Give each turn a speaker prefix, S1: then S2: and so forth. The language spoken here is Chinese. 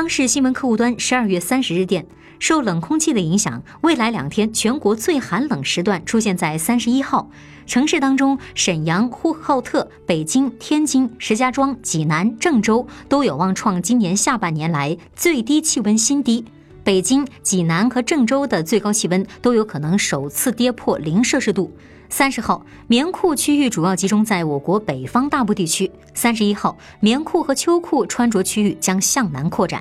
S1: 央视新闻客户端十二月三十日电，受冷空气的影响，未来两天全国最寒冷时段出现在三十一号。城市当中，沈阳、呼和浩特、北京、天津、石家庄、济南、郑州都有望创今年下半年来最低气温新低。北京、济南和郑州的最高气温都有可能首次跌破零摄氏度。三十号，棉裤区域主要集中在我国北方大部地区。三十一号，棉裤和秋裤穿着区域将向南扩展。